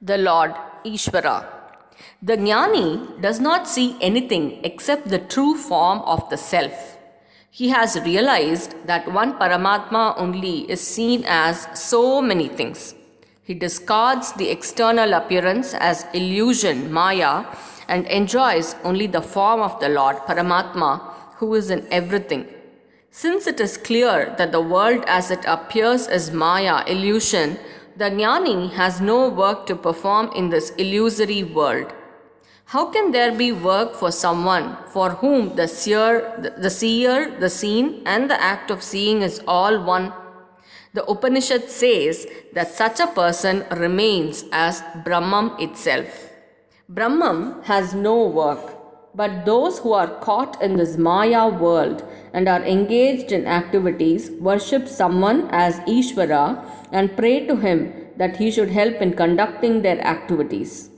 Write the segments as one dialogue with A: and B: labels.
A: the Lord Ishvara. The Jnani does not see anything except the true form of the Self. He has realized that one Paramatma only is seen as so many things. He discards the external appearance as illusion, Maya, and enjoys only the form of the Lord, Paramatma, who is in everything. Since it is clear that the world as it appears is Maya, illusion, the Jnani has no work to perform in this illusory world. How can there be work for someone for whom the seer, the seer, the seen, and the act of seeing is all one? The Upanishad says that such a person remains as Brahman itself. Brahman has no work, but those who are caught in this Maya world and are engaged in activities worship someone as Ishvara and pray to him that he should help in conducting their activities.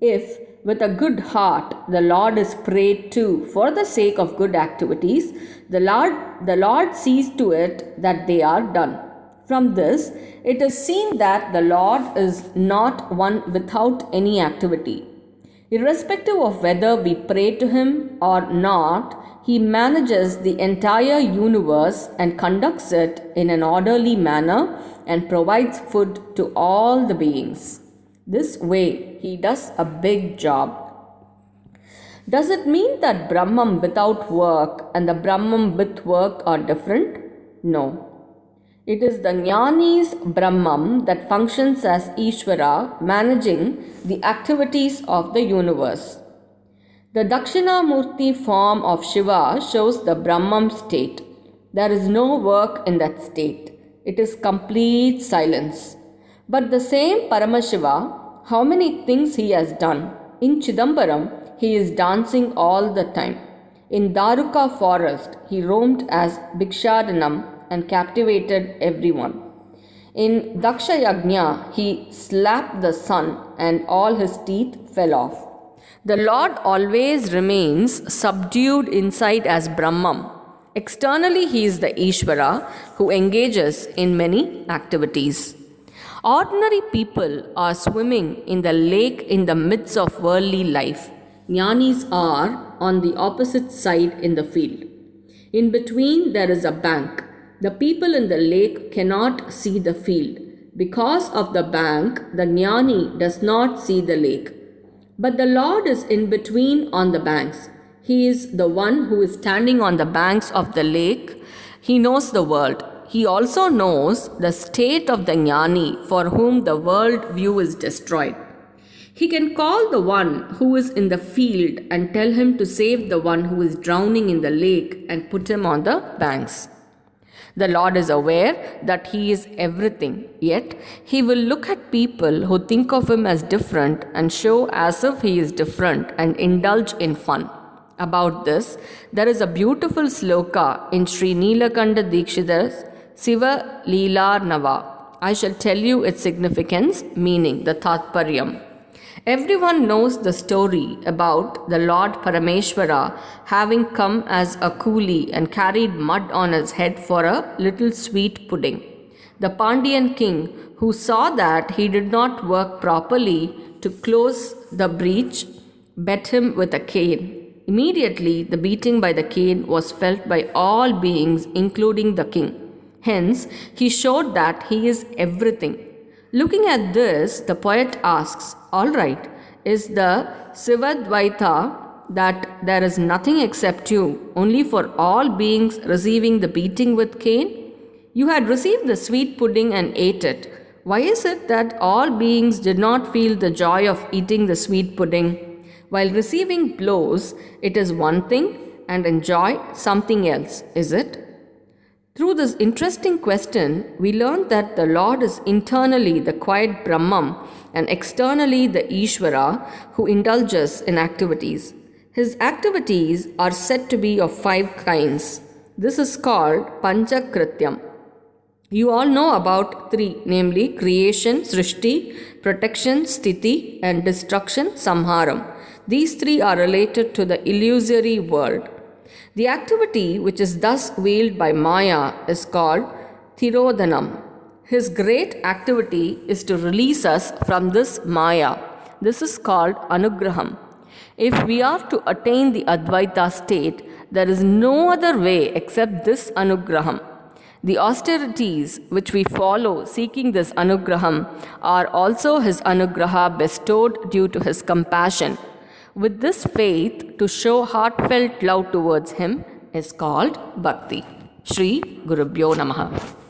A: If with a good heart the Lord is prayed to for the sake of good activities, the Lord, the Lord sees to it that they are done. From this, it is seen that the Lord is not one without any activity. Irrespective of whether we pray to Him or not, He manages the entire universe and conducts it in an orderly manner and provides food to all the beings. This way, he does a big job. Does it mean that Brahman without work and the Brahman with work are different? No. It is the Jnani's Brahman that functions as Ishvara, managing the activities of the universe. The Dakshinamurti form of Shiva shows the Brahman state. There is no work in that state. It is complete silence. But the same Paramashiva how many things he has done. In Chidambaram, he is dancing all the time. In Daruka forest, he roamed as Bhikshadanam and captivated everyone. In Daksha Yagnya, he slapped the sun and all his teeth fell off. The Lord always remains subdued inside as Brahman. Externally, he is the Ishvara who engages in many activities. Ordinary people are swimming in the lake in the midst of worldly life. Jnanis are on the opposite side in the field. In between, there is a bank. The people in the lake cannot see the field. Because of the bank, the Jnani does not see the lake. But the Lord is in between on the banks. He is the one who is standing on the banks of the lake. He knows the world. He also knows the state of the jnani for whom the world view is destroyed. He can call the one who is in the field and tell him to save the one who is drowning in the lake and put him on the banks. The Lord is aware that He is everything, yet He will look at people who think of Him as different and show as if He is different and indulge in fun. About this, there is a beautiful sloka in Sri Nilakanda Dikshithar's Siva Leelarnava. I shall tell you its significance, meaning the Tatparyam. Everyone knows the story about the Lord Parameshwara having come as a coolie and carried mud on his head for a little sweet pudding. The Pandyan king, who saw that he did not work properly to close the breach, bet him with a cane. Immediately, the beating by the cane was felt by all beings, including the king. Hence, he showed that he is everything. Looking at this, the poet asks, All right, is the Sivadvaita that there is nothing except you, only for all beings receiving the beating with cane? You had received the sweet pudding and ate it. Why is it that all beings did not feel the joy of eating the sweet pudding? While receiving blows, it is one thing, and enjoy something else, is it? Through this interesting question, we learn that the Lord is internally the quiet Brahman and externally the Ishvara who indulges in activities. His activities are said to be of five kinds. This is called Panchakrityam. You all know about three, namely creation, Srishti, protection, Sthiti, and destruction, Samharam. These three are related to the illusory world. The activity which is thus veiled by Maya is called Thirodhanam. His great activity is to release us from this Maya. This is called Anugraham. If we are to attain the Advaita state, there is no other way except this Anugraham. The austerities which we follow seeking this Anugraham are also His Anugraha bestowed due to His compassion. With this faith, to show heartfelt love towards Him is called Bhakti. Sri Gurubhyo Namaha.